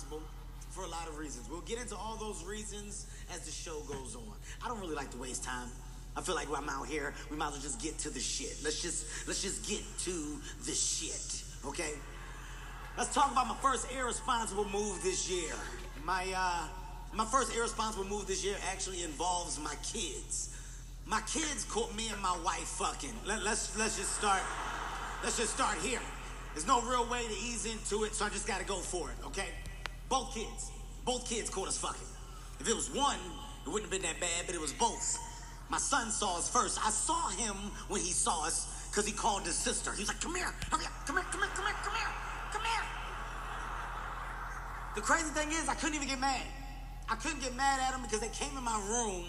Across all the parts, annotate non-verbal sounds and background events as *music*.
irresponsible for a lot of reasons. We'll get into all those reasons as the show goes on. I don't really like to waste time. I feel like I'm out here, we might as well just get to the shit. Let's just let's just get to the shit, okay? Let's talk about my first irresponsible move this year. My uh my first irresponsible move this year actually involves my kids. My kids caught me and my wife fucking. Let, let's let's just start let's just start here. There's no real way to ease into it, so I just gotta go for it, okay? Both kids. Both kids caught us fucking. If it was one, it wouldn't have been that bad, but it was both. My son saw us first. I saw him when he saw us because he called his sister. He was like, come here, hurry up, come here, come here, come here, come here, come here. The crazy thing is, I couldn't even get mad. I couldn't get mad at them because they came in my room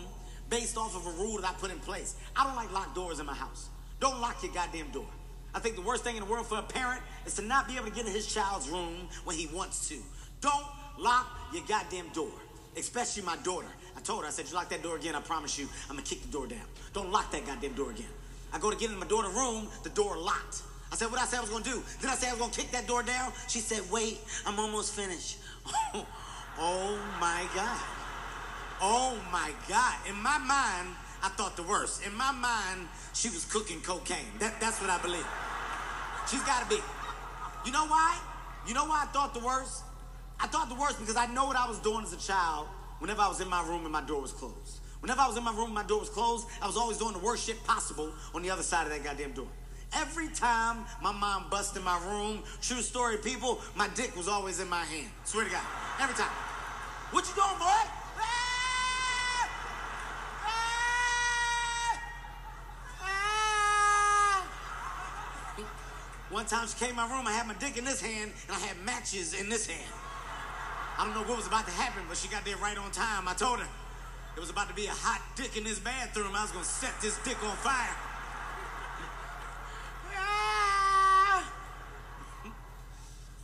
based off of a rule that I put in place. I don't like locked doors in my house. Don't lock your goddamn door. I think the worst thing in the world for a parent is to not be able to get in his child's room when he wants to. Don't lock your goddamn door, especially my daughter. I told her, I said, you lock that door again, I promise you, I'm gonna kick the door down. Don't lock that goddamn door again. I go to get in my daughter's room, the door locked. I said, what I said I was gonna do? Then I said I was gonna kick that door down. She said, wait, I'm almost finished. *laughs* oh my God. Oh my God. In my mind, I thought the worst. In my mind, she was cooking cocaine. That, that's what I believe. She's gotta be. You know why? You know why I thought the worst? I thought the worst because I know what I was doing as a child whenever I was in my room and my door was closed. Whenever I was in my room and my door was closed, I was always doing the worst shit possible on the other side of that goddamn door. Every time my mom busted my room, true story, people, my dick was always in my hand. Swear to God. Every time. What you doing, boy? One time she came in my room, I had my dick in this hand, and I had matches in this hand. I don't know what was about to happen, but she got there right on time. I told her it was about to be a hot dick in this bathroom. I was gonna set this dick on fire. *laughs*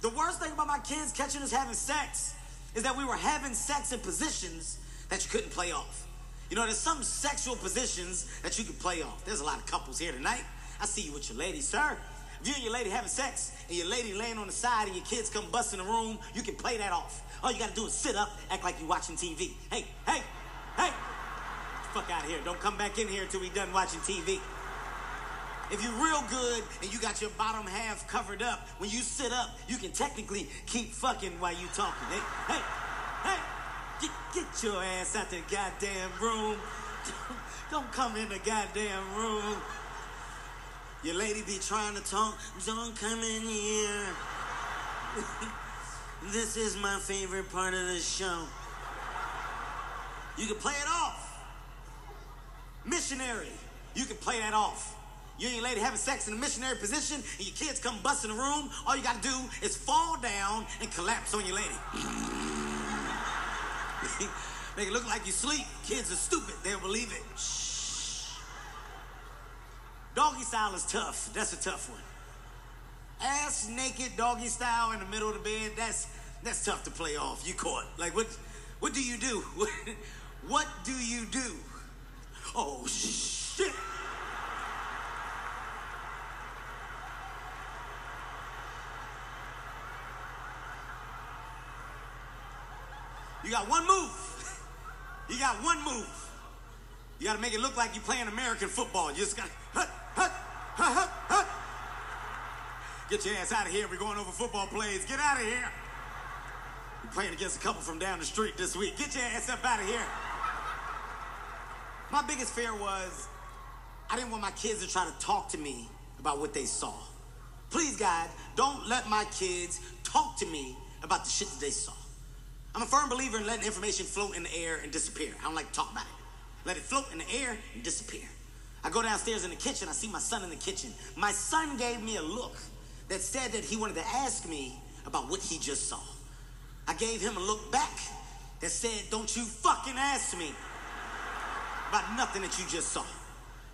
The worst thing about my kids catching us having sex is that we were having sex in positions that you couldn't play off. You know, there's some sexual positions that you can play off. There's a lot of couples here tonight. I see you with your lady, sir. If you and your lady having sex and your lady laying on the side and your kids come bust in the room, you can play that off. All you gotta do is sit up, act like you're watching TV. Hey, hey, hey! Fuck out of here. Don't come back in here until we done watching TV. If you're real good and you got your bottom half covered up, when you sit up, you can technically keep fucking while you talking. Hey, hey, hey! Get, get your ass out the goddamn room. *laughs* Don't come in the goddamn room. Your lady be trying to talk. Don't come in here. *laughs* this is my favorite part of the show. You can play it off. Missionary. You can play that off. You and your lady having sex in a missionary position and your kids come bust in the room. All you gotta do is fall down and collapse on your lady. *laughs* Make it look like you sleep. Kids are stupid. They'll believe it. Shh. Doggy style is tough. That's a tough one. Ass naked doggy style in the middle of the bed. That's that's tough to play off. You caught. Like what? What do you do? *laughs* What, do you do? Oh shit! You got one move. *laughs* You got one move. You got to make it look like you're playing American football. You just got hut, *laughs* Get your ass out of here. We're going over football plays. Get out of here. We're playing against a couple from down the street this week. Get your ass up out of here. My biggest fear was I didn't want my kids to try to talk to me about what they saw. Please, God, don't let my kids talk to me about the shit that they saw. I'm a firm believer in letting information float in the air and disappear. I don't like to talk about it. Let it float in the air and disappear. I go downstairs in the kitchen, I see my son in the kitchen. My son gave me a look that said that he wanted to ask me about what he just saw. I gave him a look back that said, Don't you fucking ask me about nothing that you just saw.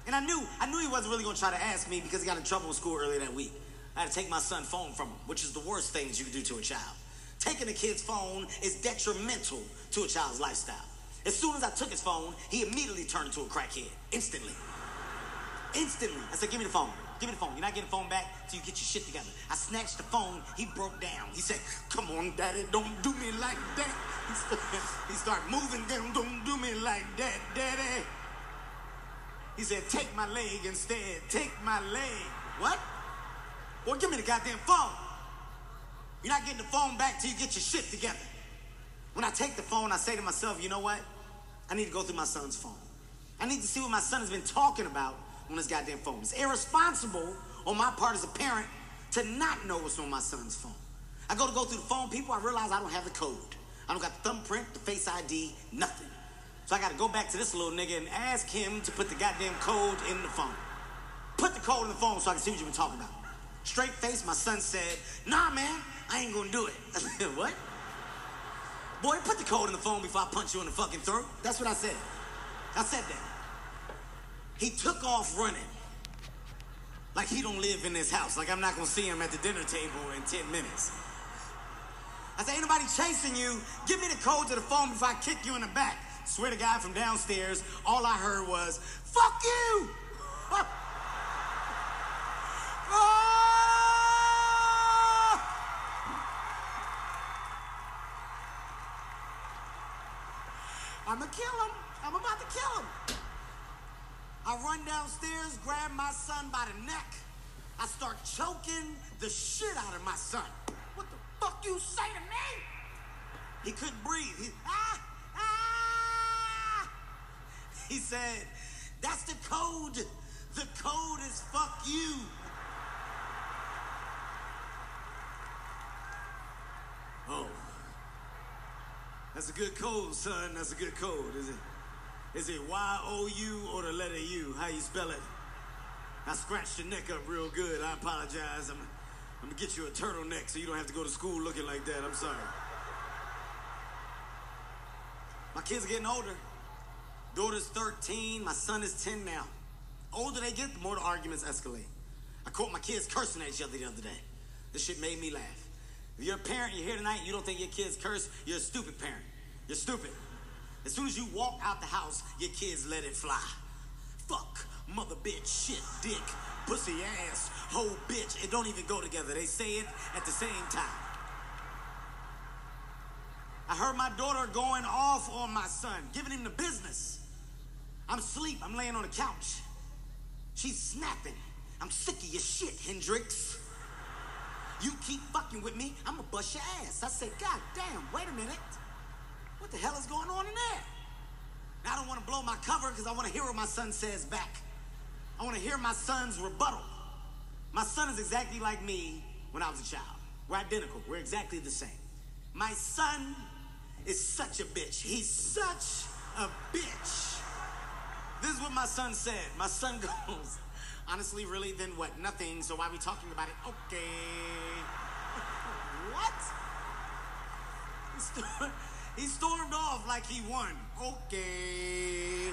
And I knew, I knew he wasn't really gonna try to ask me because he got in trouble in school earlier that week. I had to take my son's phone from him, which is the worst thing that you can do to a child. Taking a kid's phone is detrimental to a child's lifestyle. As soon as I took his phone, he immediately turned into a crackhead. Instantly. Instantly. I said, give me the phone. Give me the phone. You're not getting the phone back till you get your shit together. I snatched the phone. He broke down. He said, Come on, daddy, don't do me like that. *laughs* He started, moving down. Don't do me like that, daddy. He said, Take my leg instead. Take my leg. What? Well, give me the goddamn phone. You're not getting the phone back till you get your shit together. When I take the phone, I say to myself, you know what? I need to go through my son's phone. I need to see what my son has been talking about on his goddamn phone. It's irresponsible on my part as a parent to not know what's on my son's phone. I go to go through the phone, people, I realize I don't have the code. I don't got the thumbprint, the face ID, nothing. So I gotta go back to this little nigga and ask him to put the goddamn code in the phone. Put the code in the phone so I can see what you've been talking about. Straight face, my son said, nah, man, I ain't gonna do it. I *laughs* said, what? Boy, put the code in the phone before I punch you in the fucking throat. That's what I said. I said that. He took off running. Like he don't live in this house. Like I'm not gonna see him at the dinner table in 10 minutes. I said, ain't nobody chasing you. Give me the code to the phone before I kick you in the back. Swear to God, from downstairs, all I heard was, fuck you! *laughs* Ah! I'ma kill him. I'm about to kill him. I run downstairs, grab my son by the neck. I start choking the shit out of my son. What the fuck you say to me? He couldn't breathe. He, ah, ah. he said, that's the code. The code is fuck you. Oh. That's a good code, son. That's a good code. Is it? Is it Y-O-U or the letter U? How you spell it? I scratched your neck up real good. I apologize. I'm, I'm gonna get you a turtleneck so you don't have to go to school looking like that. I'm sorry. My kids are getting older. Daughter's 13. My son is 10 now. Older they get, the more the arguments escalate. I caught my kids cursing at each other the other day. This shit made me laugh. If you're a parent, you're here tonight, you don't think your kids curse, you're a stupid parent. You're stupid. As soon as you walk out the house, your kids let it fly. Fuck, mother bitch, shit, dick, pussy ass, whole bitch. It don't even go together. They say it at the same time. I heard my daughter going off on my son, giving him the business. I'm asleep. I'm laying on the couch. She's snapping. I'm sick of your shit, Hendrix. You keep fucking with me, I'm gonna bust your ass. I said, God damn, wait a minute. What the hell is going on in there? Now, I don't want to blow my cover because I want to hear what my son says back. I want to hear my son's rebuttal. My son is exactly like me when I was a child. We're identical. We're exactly the same. My son is such a bitch. He's such a bitch. This is what my son said. My son *laughs* goes, honestly, really, then what? Nothing. So why are we talking about it? Okay. *laughs* what? *laughs* He stormed off like he won. Okay.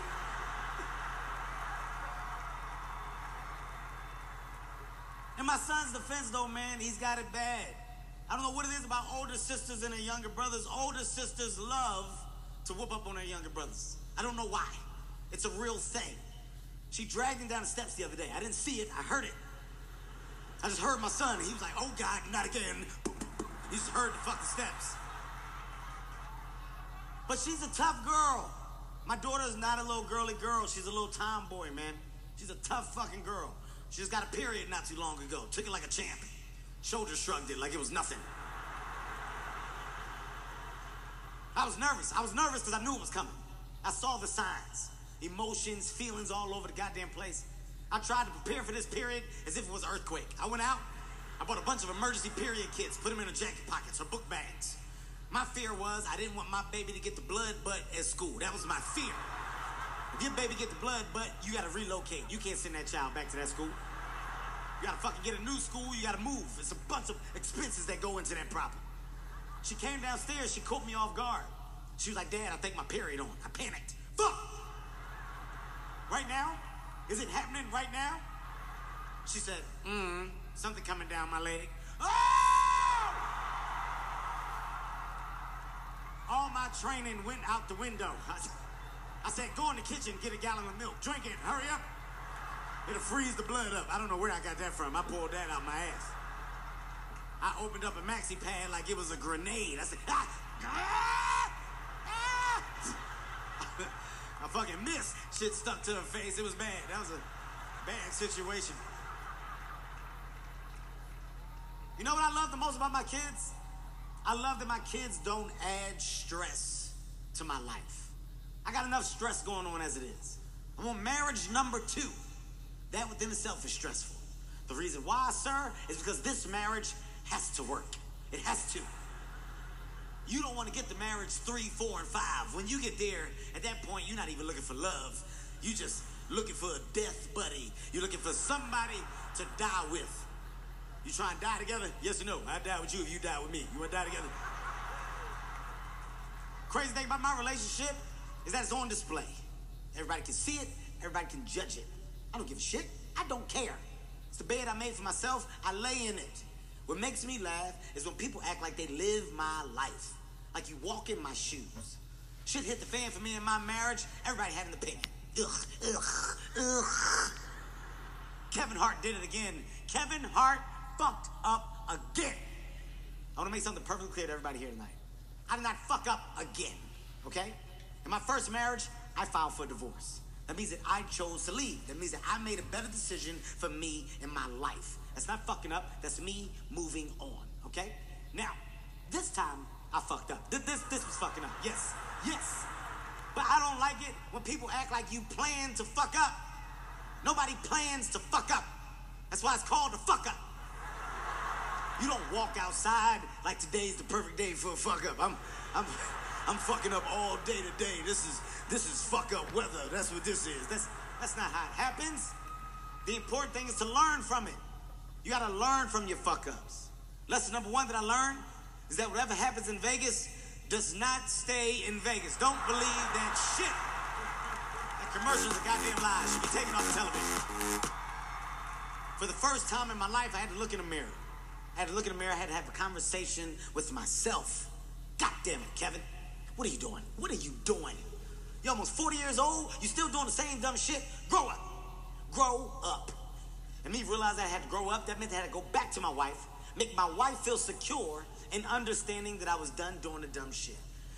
In my son's defense, though, man, he's got it bad. I don't know what it is about older sisters and their younger brothers. Older sisters love to whoop up on their younger brothers. I don't know why. It's a real thing. She dragged him down the steps the other day. I didn't see it, I heard it. I just heard my son. He was like, oh God, not again. He just heard the fucking steps. But she's a tough girl. My daughter is not a little girly girl. She's a little tomboy, man. She's a tough fucking girl. She just got a period not too long ago. Took it like a champ. Shoulder shrugged it like it was nothing. I was nervous. I was nervous because I knew it was coming. I saw the signs, emotions, feelings all over the goddamn place. I tried to prepare for this period as if it was an earthquake. I went out, I bought a bunch of emergency period kits, put them in her jacket pockets, her book bags. My fear was I didn't want my baby to get the blood butt at school. That was my fear. If your baby get the blood butt, you gotta relocate. You can't send that child back to that school. You gotta fucking get a new school, you gotta move. It's a bunch of expenses that go into that problem. She came downstairs, she caught me off guard. She was like, Dad, I think my period on. I panicked. Fuck! Right now? Is it happening right now? She said, mm, something coming down my leg. Oh! All my training went out the window. I, *laughs* I said, go in the kitchen, get a gallon of milk, drink it, hurry up. It'll freeze the blood up. I don't know where I got that from. I pulled that out my ass. I opened up a maxi pad like it was a grenade. I said, ah, ah, ah. *laughs* I fucking missed. Shit stuck to her face. It was bad. That was a bad situation. You know what I love the most about my kids? I love that my kids don't add stress to my life. I got enough stress going on as it is. I'm on marriage number two. That within itself is stressful. The reason why, sir, is because this marriage has to work. It has to. You don't want to get to marriage three, four, and five. When you get there, at that point, you're not even looking for love. You just looking for a death buddy. You're looking for somebody to die with. You try and die together? Yes or no? I die with you if you die with me. You want to die together? Crazy thing about my relationship is that it's on display. Everybody can see it. Everybody can judge it. I don't give a shit. I don't care. It's the bed I made for myself. I lay in it. What makes me laugh is when people act like they live my life, like you walk in my shoes. Shit hit the fan for me in my marriage. Everybody had an opinion. Ugh, ugh, ugh. Kevin Hart did it again. Kevin Hart fucked up again. I want to make something perfectly clear to everybody here tonight. I did not fuck up again, okay? In my first marriage, I filed for divorce. That means that I chose to leave. That means that I made a better decision for me in my life. That's not fucking up. That's me moving on. Okay? Now, this time I fucked up. This this, this was fucking up. Yes. Yes. But I don't like it when people act like you plan to fuck up. Nobody plans to fuck up. That's why it's called a fuck up. You don't walk outside like today's the perfect day for a fuck up. I'm I'm I'm fucking up all day today. This is this is fuck up weather. That's what this is. That's that's not how it happens. The important thing is to learn from it. You gotta learn from your fuck ups. Lesson number one that I learned is that whatever happens in Vegas does not stay in Vegas. Don't believe that shit. That commercials a goddamn lies. Should be taken off the television. For the first time in my life, I had to look in a mirror. I had to look in the mirror. I had to have a conversation with myself. God damn it, Kevin. What are you doing? What are you doing? You're almost 40 years old. You still doing the same dumb shit. Grow up. Grow up. And me realizing I had to grow up, that meant I had to go back to my wife, make my wife feel secure in understanding that I was done doing the dumb shit.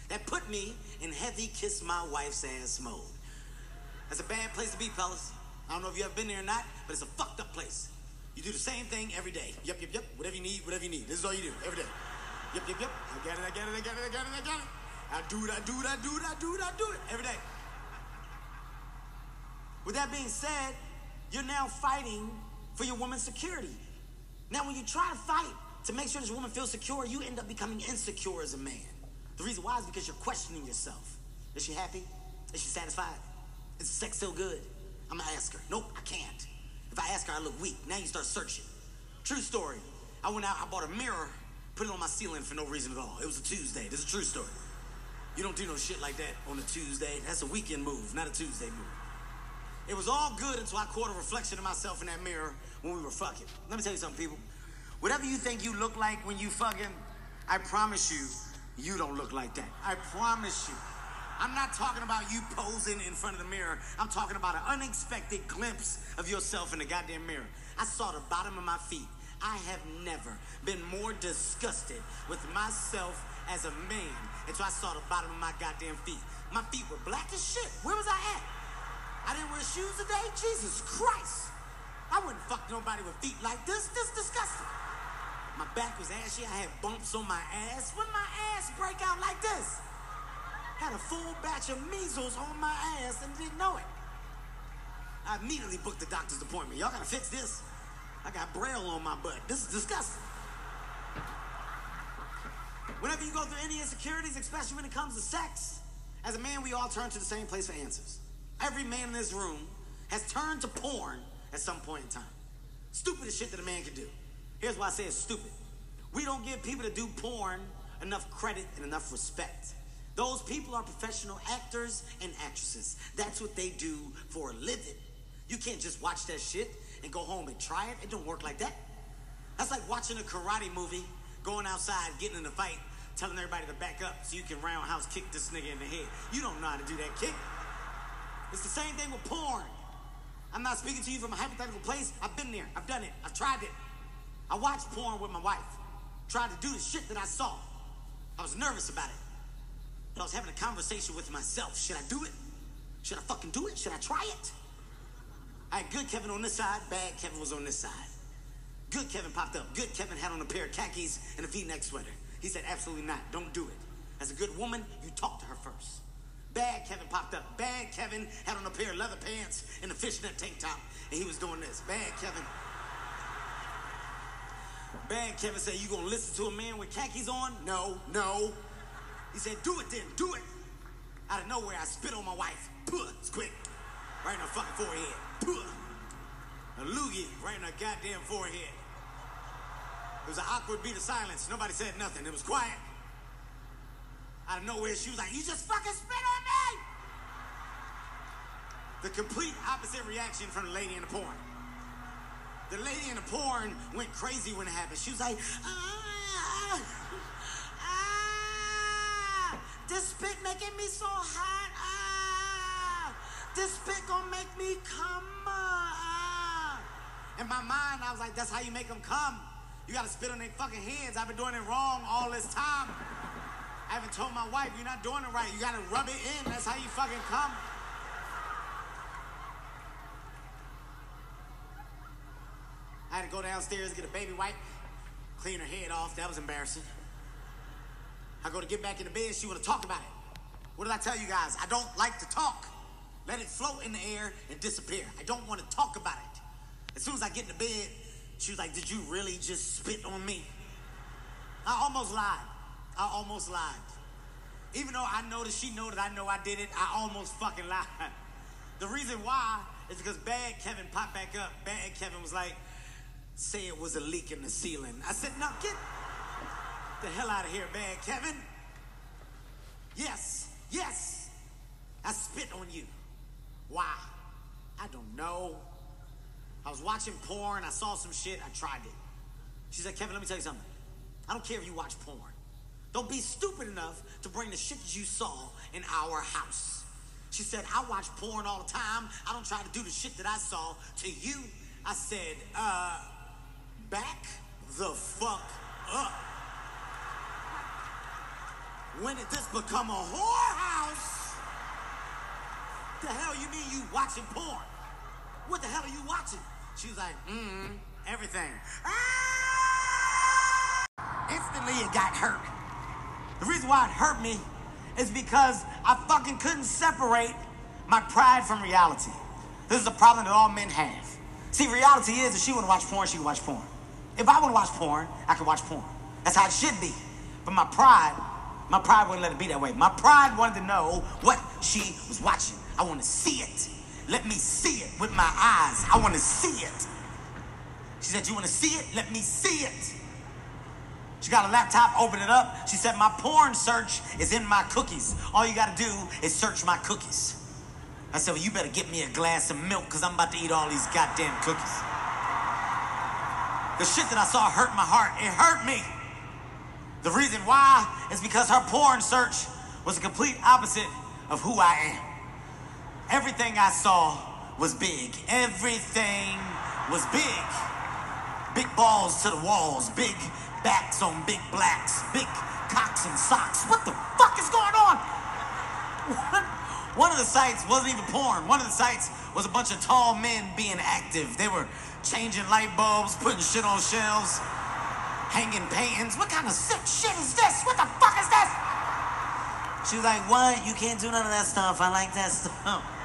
That put me in heavy kiss my wife's ass mode. That's a bad place to be, fellas. I don't know if you ever been there or not, but it's a fucked up place. You do the same thing every day. Yep, yep, yep. Whatever you need, whatever you need. This is all you do every day. Yep, yep, yep. I got it, I got it, I got it, I got it, I get it. I do it, I do it, I do it, I do it, I do it every day. With that being said, you're now fighting for your woman's security. Now, when you try to fight to make sure this woman feels secure, you end up becoming insecure as a man. The reason why is because you're questioning yourself. Is she happy? Is she satisfied? Is sex still good? I'm gonna ask her. Nope, I can't. If I ask her, I look weak. Now you start searching. True story. I went out, I bought a mirror, put it on my ceiling for no reason at all. It was a Tuesday. This is a true story. You don't do no shit like that on a Tuesday. That's a weekend move, not a Tuesday move. It was all good until I caught a reflection of myself in that mirror when we were fucking. Let me tell you something, people. Whatever you think you look like when you fucking, I promise you, you don't look like that. I promise you. I'm not talking about you posing in front of the mirror. I'm talking about an unexpected glimpse of yourself in the goddamn mirror. I saw the bottom of my feet. I have never been more disgusted with myself as a man until I saw the bottom of my goddamn feet. My feet were black as shit. Where was I at? I didn't wear shoes today? Jesus Christ. I wouldn't fuck nobody with feet like this. This is disgusting. My back was ashy. I had bumps on my ass. When my ass break out like this? Had a full batch of measles on my ass and didn't know it. I immediately booked the doctor's appointment. Y'all gotta fix this. I got braille on my butt. This is disgusting. Whenever you go through any insecurities, especially when it comes to sex, as a man, we all turn to the same place for answers. Every man in this room has turned to porn at some point in time. Stupidest shit that a man can do. Here's why I say it's stupid. We don't give people that do porn enough credit and enough respect. Those people are professional actors and actresses. That's what they do for a living. You can't just watch that shit and go home and try it. It don't work like that. That's like watching a karate movie, going outside, getting in a fight, telling everybody to back up so you can roundhouse kick this nigga in the head. You don't know how to do that kick. It's the same thing with porn. I'm not speaking to you from a hypothetical place. I've been there. I've done it. I've tried it. I watched porn with my wife. Tried to do the shit that I saw. I was nervous about it. But I was having a conversation with myself. Should I do it? Should I fucking do it? Should I try it? I had good Kevin on this side, bad Kevin was on this side. Good Kevin popped up. Good Kevin had on a pair of khakis and a v-neck sweater. He said, absolutely not. Don't do it. As a good woman, you talk to her first. Bad Kevin popped up. Bad Kevin had on a pair of leather pants and a fishnet tank top, and he was doing this. Bad Kevin. Bad Kevin said, You gonna listen to a man with khakis on? No, no. He said, Do it then, do it. Out of nowhere, I spit on my wife. Puh, it's quick. Right in her fucking forehead. Puh. A loogie right in her goddamn forehead. It was an awkward beat of silence. Nobody said nothing. It was quiet. Out of nowhere, she was like, You just fucking spit on me! The complete opposite reaction from the lady in the porn. The lady in the porn went crazy when it happened. She was like, ah, ah, this spit making me so hot. Ah, this spit gonna make me come. Ah. In my mind, I was like, that's how you make them come. You gotta spit on their fucking heads. I've been doing it wrong all this time. I haven't told my wife, you're not doing it right. You gotta rub it in. That's how you fucking come. I had to go downstairs, get a baby wipe, clean her head off. That was embarrassing. I go to get back in the bed, she wanna talk about it. What did I tell you guys? I don't like to talk. Let it float in the air and disappear. I don't want to talk about it. As soon as I get in the bed, she was like, Did you really just spit on me? I almost lied. I almost lied. Even though I know that she know that I know I did it, I almost fucking lied. *laughs* The reason why is because Bad Kevin popped back up. Bad Kevin was like, say it was a leak in the ceiling. I said, no, get the hell out of here, man, Kevin. Yes, yes, I spit on you. Why? I don't know. I was watching porn, I saw some shit, I tried it. She said, Kevin, let me tell you something. I don't care if you watch porn. Don't be stupid enough to bring the shit that you saw in our house. She said, I watch porn all the time. I don't try to do the shit that I saw to you. I said, uh, back the fuck up. When did this become a whorehouse? The hell you mean you watching porn? What the hell are you watching? She was like, mm, everything. Ah! Instantly it got hurt. The reason why it hurt me is because I fucking couldn't separate my pride from reality. This is a problem that all men have. See, reality is if she to watch porn, she can watch porn. If I to watch porn, I can watch porn. That's how it should be. But my pride, my pride wouldn't let it be that way. My pride wanted to know what she was watching. I want to see it. Let me see it with my eyes. I want to see it. She said, You want to see it? Let me see it. She got a laptop, open it up. She said, My porn search is in my cookies. All you got to do is search my cookies. I said, Well, you better get me a glass of milk because I'm about to eat all these goddamn cookies. The shit that I saw hurt my heart. It hurt me. The reason why is because her porn search was the complete opposite of who I am. Everything I saw was big. Everything was big. Big balls to the walls, big backs on big blacks, big cocks and socks. What the fuck is going on? *laughs* One of the sites wasn't even porn. One of the sites was a bunch of tall men being active. They were changing light bulbs, putting shit on shelves, hanging paintings. What kind of sick shit is this? What the fuck is this? She was like, what? You can't do none of that stuff. I like that stuff. *laughs*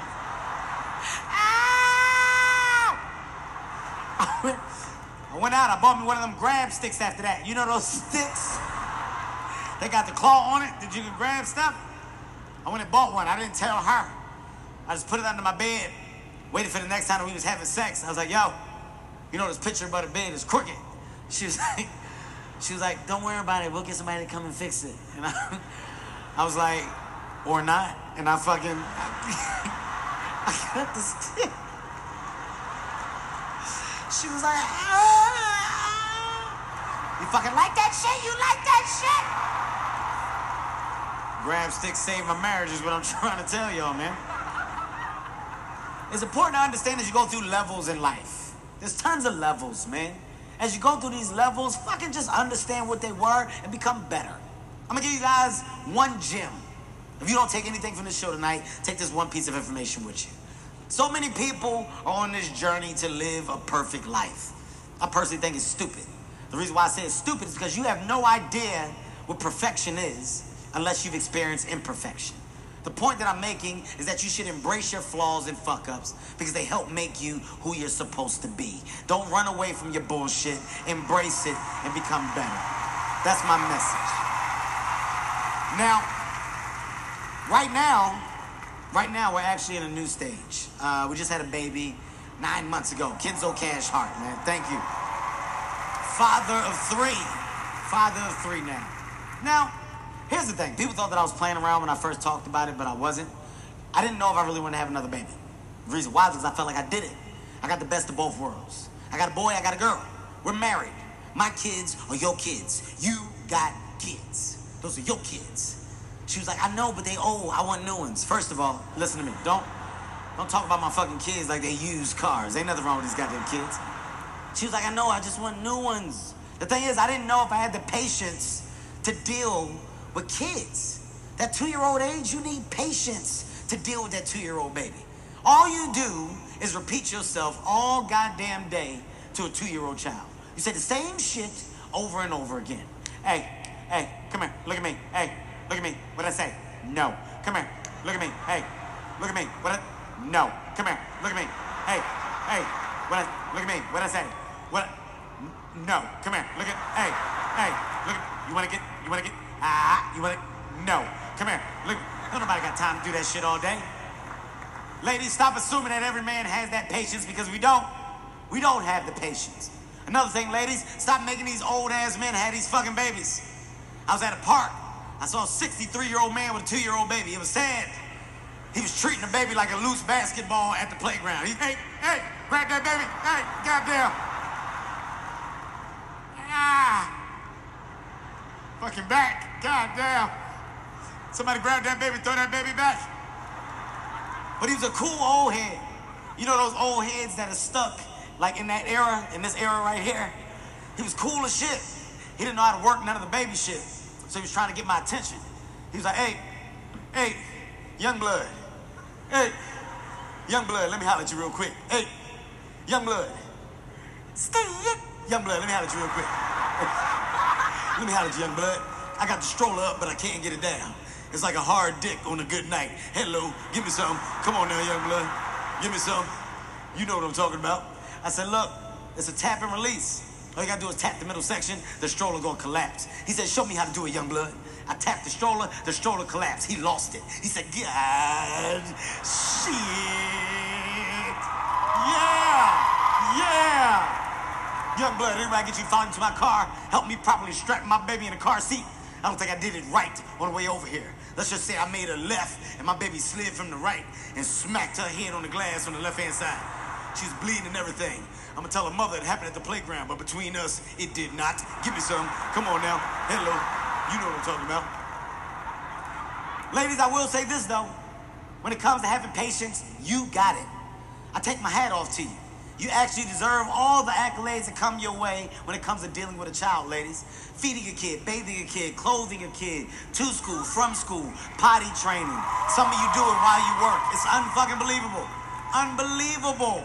*laughs* I went out, I bought me one of them grab sticks after that. You know those *laughs* sticks? They got the claw on it that you can grab stuff. I went and bought one. I didn't tell her. I just put it under my bed, waited for the next time we was having sex. I was like, yo, you know this picture by the bed is crooked. She was like, she was like, don't worry about it. We'll get somebody to come and fix it. And I, *laughs* I was like, or not. And I fucking, *laughs* I got the stick. She was like, ah. You fucking like that shit? You like that shit? Grab stick save my marriage is what I'm *laughs* trying to tell y'all, man. it's important to understand as you go through levels in life. There's tons of levels, man. As you go through these levels, fucking just understand what they were and become better. I'm gonna give you guys one gem. If you don't take anything from this show tonight, take this one piece of information with you. So many people are on this journey to live a perfect life. I personally think it's stupid. The reason why I say it's stupid is because you have no idea what perfection is unless you've experienced imperfection. The point that I'm making is that you should embrace your flaws and fuck ups because they help make you who you're supposed to be. Don't run away from your bullshit, embrace it, and become better. That's my message. Now, right now, right now we're actually in a new stage. Uh, we just had a baby nine months ago. Kenzo Cash Hart, man. Thank you. Father of three. Father of three now. Now, here's the thing. People thought that I was playing around when I first talked about it, but I wasn't. I didn't know if I really wanted to have another baby. The reason why is because I felt like I did it. I got the best of both worlds. I got a boy, I got a girl. We're married. My kids are your kids. You got kids. Those are your kids. She was like, I know, but they old. I want new ones. First of all, listen to me. Don't don't talk about my fucking kids like they used cars. Ain't nothing wrong with these goddamn kids. She was like, I know, I just want new ones. The thing is, I didn't know if I had the patience to deal with kids. That two-year-old age, you need patience to deal with that two-year-old baby. All you do is repeat yourself all goddamn day to a two-year-old child. You say the same shit over and over again. Hey, hey, come here, look at me. Hey, look at me. What I say? No. Come here, look at me. Hey, look at me. What I no. Come here. Look at me. Hey. Hey. What? I, look at me. What I say? What? No. Come here. Look at. Hey. Hey. Look. At, you want to get? You want to get? Ah. You want to? No. Come here. Look. Don't nobody got time to do that shit all day. Ladies, stop assuming that every man has that patience because we don't. We don't have the patience. Another thing, ladies, stop making these old ass men have these fucking babies. I was at a park. I saw a 63 year old man with a two year old baby. It was sad. He was treating the baby like a loose basketball at the playground. He, hey, hey, grab that baby. Hey, goddamn. Ah. Fucking back. Goddamn. Somebody grab that baby, throw that baby back. But he was a cool old head. You know those old heads that are stuck like in that era, in this era right here? He was cool as shit. He didn't know how to work none of the baby shit. So he was trying to get my attention. He was like, hey, hey, young blood, Hey, young blood, let me holler at you real quick. Hey, young blood. Stay young blood, let me holler at you real quick. *laughs* let me holler at you, young blood. I got the stroller up, but I can't get it down. It's like a hard dick on a good night. Hello, give me some. Come on now, young blood. Give me some. You know what I'm talking about. I said, look, it's a tap and release. All you gotta do is tap the middle section, the stroller gonna collapse. He said, show me how to do it, young blood. I tapped the stroller, the stroller collapsed. He lost it. He said, God, shit. Yeah, yeah. Young blood, everybody get you found into my car, help me properly strap my baby in the car seat. I don't think I did it right on the way over here. Let's just say I made a left and my baby slid from the right and smacked her head on the glass on the left hand side. She's bleeding and everything. I'm gonna tell her mother it happened at the playground, but between us, it did not. Give me some. Come on now. Hello. You know what I'm talking about. Ladies, I will say this though. When it comes to having patience, you got it. I take my hat off to you. You actually deserve all the accolades that come your way when it comes to dealing with a child, ladies. Feeding a kid, bathing a kid, clothing a kid, to school, from school, potty training. Some of you do it while you work. It's unfucking believable. Unbelievable.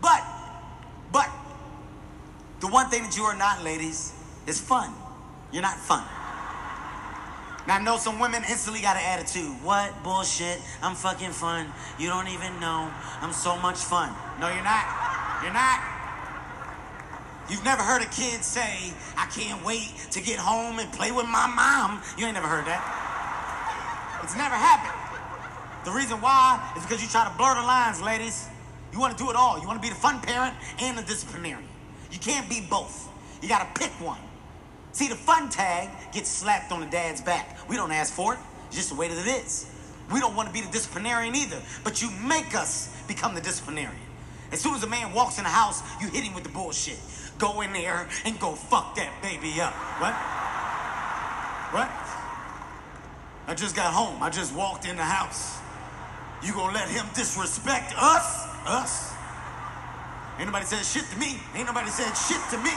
But, but, the one thing that you are not, ladies, is fun. You're not fun. Now I know some women instantly got an attitude. What bullshit? I'm fucking fun. You don't even know. I'm so much fun. No, you're not. You're not. You've never heard a kid say, I can't wait to get home and play with my mom. You ain't never heard that. It's never happened. The reason why is because you try to blur the lines, ladies. You want to do it all. You want to be the fun parent and the disciplinarian. You can't be both. You got to pick one. See, the fun tag gets slapped on the dad's back. We don't ask for it. It's just the way that it is. We don't want to be the disciplinarian either, but you make us become the disciplinarian. As soon as a man walks in the house, you hit him with the bullshit. Go in there and go fuck that baby up. What? What? I just got home. I just walked in the house. You gonna let him disrespect us? Us? Ain't nobody said shit to me. Ain't nobody said shit to me.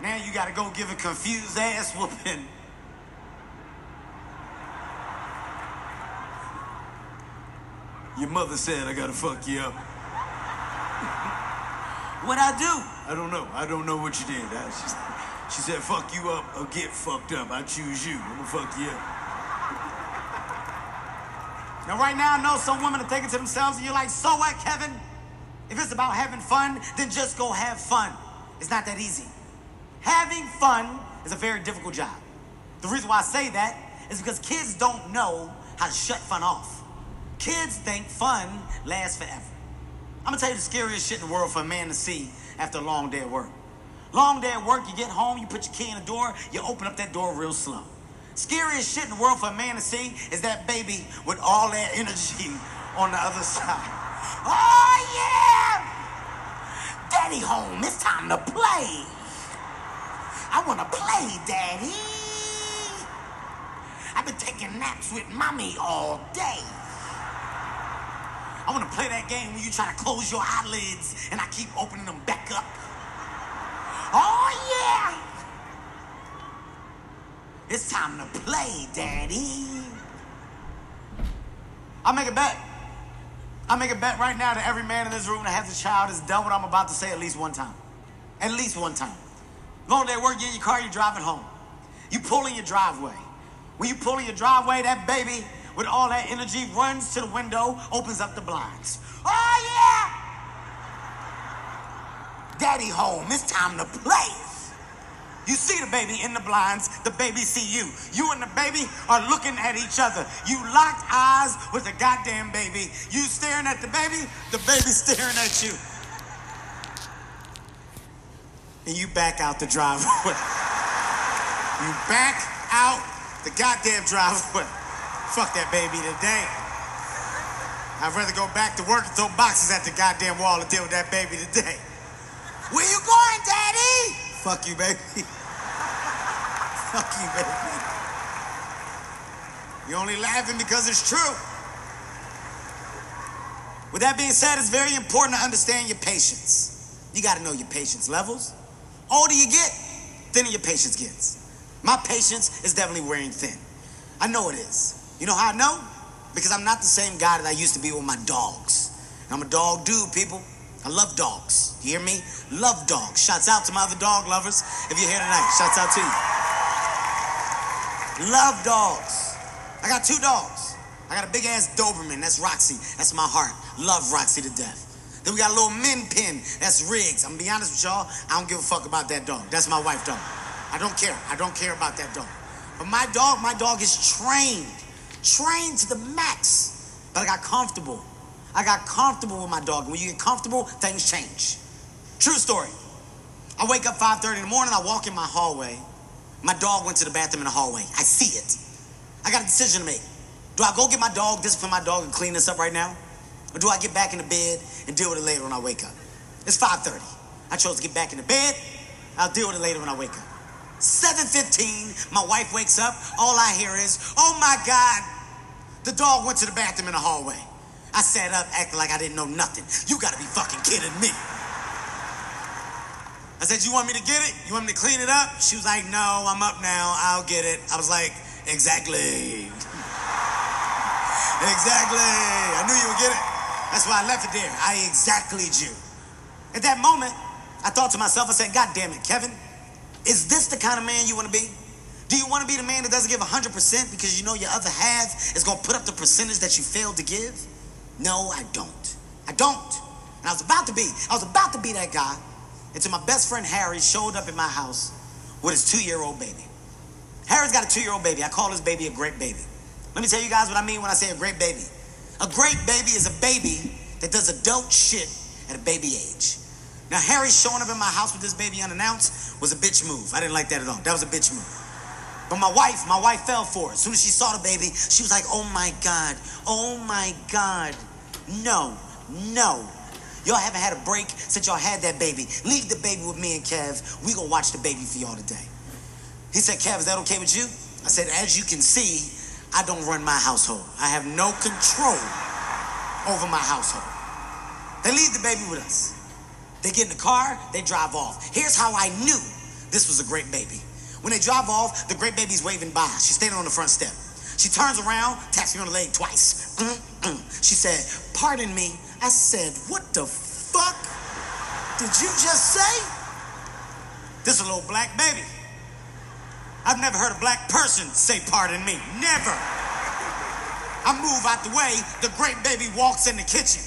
Now you gotta go give a confused ass whooping. Your mother said I gotta fuck you up. *laughs* what I do? I don't know. I don't know what you did. I she said fuck you up or get fucked up. I choose you. I'm gonna fuck you up. Now right now I know some women are taking to themselves and you're like, so what, Kevin? If it's about having fun, then just go have fun. It's not that easy. Having fun is a very difficult job. The reason why I say that is because kids don't know how to shut fun off. Kids think fun lasts forever. I'm gonna tell you the scariest shit in the world for a man to see after a long day at work. Long day at work, you get home, you put your key in the door, you open up that door real slow. Scariest shit in the world for a man to see is that baby with all that energy *laughs* on the other side. Oh yeah! Daddy home, it's time to play. I wanna play, Daddy. I've been taking naps with mommy all day. I wanna play that game where you try to close your eyelids and I keep opening them back up. Oh yeah! It's time to play, Daddy. I make a bet. I make a bet right now that every man in this room that has a child has done what I'm about to say at least one time. At least one time. Long day at work, you in your car, you driving home. You pull in your driveway. When you pull in your driveway, that baby with all that energy runs to the window, opens up the blinds. Oh yeah! Daddy home, it's time to play. You see the baby in the blinds, the baby see you. You and the baby are looking at each other. You locked eyes with the goddamn baby. You staring at the baby, the baby *laughs* staring at you. And you back out the driveway. *laughs* You back out the goddamn driveway. *laughs* Fuck that baby today. I'd rather go back to work and throw boxes at the goddamn wall and deal with that baby today. Where you going, Daddy? Fuck you, baby. *laughs* Fuck you, baby. You're only laughing because it's true. With that being said, it's very important to understand your patience. You got to know your patience levels. Older you get, thinner your patience gets. My patience is definitely wearing thin. I know it is. You know how I know? Because I'm not the same guy that I used to be with my dogs. I'm a dog dude, people. I love dogs. You hear me? Love dogs. Shouts out to my other dog lovers. If you're here tonight, shouts out to you. Love dogs. I got two dogs. I got a big ass Doberman. That's Roxy. That's my heart. Love Roxy to death. Then we got a little Min Pin. That's Riggs. I'm gonna be honest with y'all. I don't give a fuck about that dog. That's my wife dog. I don't care. I don't care about that dog. But my dog, my dog is trained, trained to the max. But I got comfortable. I got comfortable with my dog. When you get comfortable, things change. True story. I wake up 5:30 in the morning. I walk in my hallway. My dog went to the bathroom in the hallway. I see it. I got a decision to make. Do I go get my dog, discipline my dog, and clean this up right now? Or do I get back in the bed and deal with it later when I wake up? It's 5:30. I chose to get back in the bed. I'll deal with it later when I wake up. 7:15, my wife wakes up. All I hear is, "Oh my God, the dog went to the bathroom in the hallway." I sat up, acting like I didn't know nothing. You gotta be fucking kidding me. I said, "You want me to get it? You want me to clean it up?" She was like, "No, I'm up now. I'll get it." I was like, "Exactly." *laughs* Exactly. I knew you would get it. That's why I left it there. I exactlyed you. At that moment, I thought to myself, I said, God damn it, Kevin, is this the kind of man you want to be? Do you want to be the man that doesn't give 100% because you know your other half is going to put up the percentage that you failed to give? No, I don't. I don't. And I was about to be. I was about to be that guy until my best friend Harry showed up at my house with his two year old baby. Harry's got a two year old baby. I call his baby a great baby. Let me tell you guys what I mean when I say a great baby. A great baby is a baby that does adult shit at a baby age. Now, Harry showing up in my house with this baby unannounced was a bitch move. I didn't like that at all. That was a bitch move. But my wife, my wife fell for it. As soon as she saw the baby, she was like, oh my God, oh my God. No, no. Y'all haven't had a break since y'all had that baby. Leave the baby with me and Kev. We gonna watch the baby for y'all today. He said, Kev, is that okay with you? I said, as you can see, I don't run my household. I have no control over my household. They leave the baby with us. They get in the car, they drive off. Here's how I knew this was a great baby. When they drive off, the great baby's waving bye. She's standing on the front step. She turns around, taps me on the leg twice. Mm-mm. She said, Pardon me. I said, What the fuck did you just say? This is a little black baby. I've never heard a black person say pardon me. Never. I move out the way, the great baby walks in the kitchen.